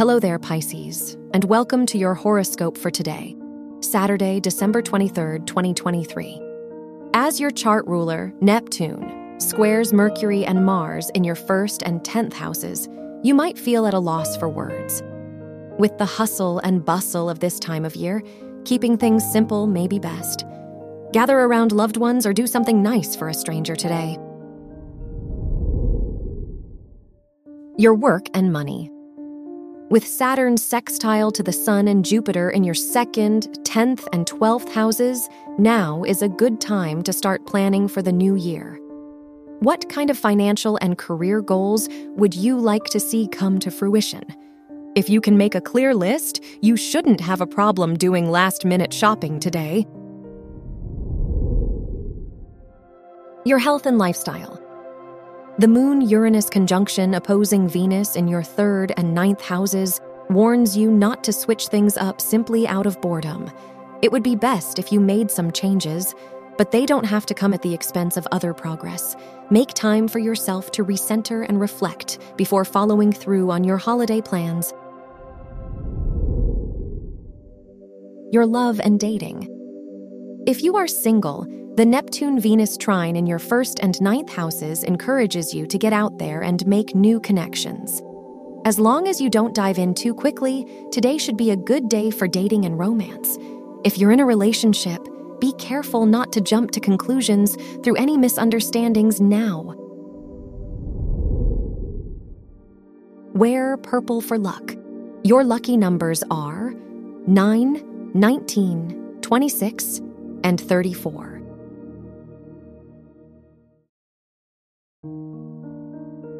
Hello there, Pisces, and welcome to your horoscope for today, Saturday, December 23rd, 2023. As your chart ruler, Neptune, squares Mercury and Mars in your first and 10th houses, you might feel at a loss for words. With the hustle and bustle of this time of year, keeping things simple may be best. Gather around loved ones or do something nice for a stranger today. Your work and money. With Saturn sextile to the Sun and Jupiter in your second, 10th, and 12th houses, now is a good time to start planning for the new year. What kind of financial and career goals would you like to see come to fruition? If you can make a clear list, you shouldn't have a problem doing last minute shopping today. Your health and lifestyle. The Moon Uranus conjunction opposing Venus in your third and ninth houses warns you not to switch things up simply out of boredom. It would be best if you made some changes, but they don't have to come at the expense of other progress. Make time for yourself to recenter and reflect before following through on your holiday plans. Your love and dating. If you are single, the Neptune Venus trine in your first and ninth houses encourages you to get out there and make new connections. As long as you don't dive in too quickly, today should be a good day for dating and romance. If you're in a relationship, be careful not to jump to conclusions through any misunderstandings now. Wear purple for luck. Your lucky numbers are 9, 19, 26, and 34.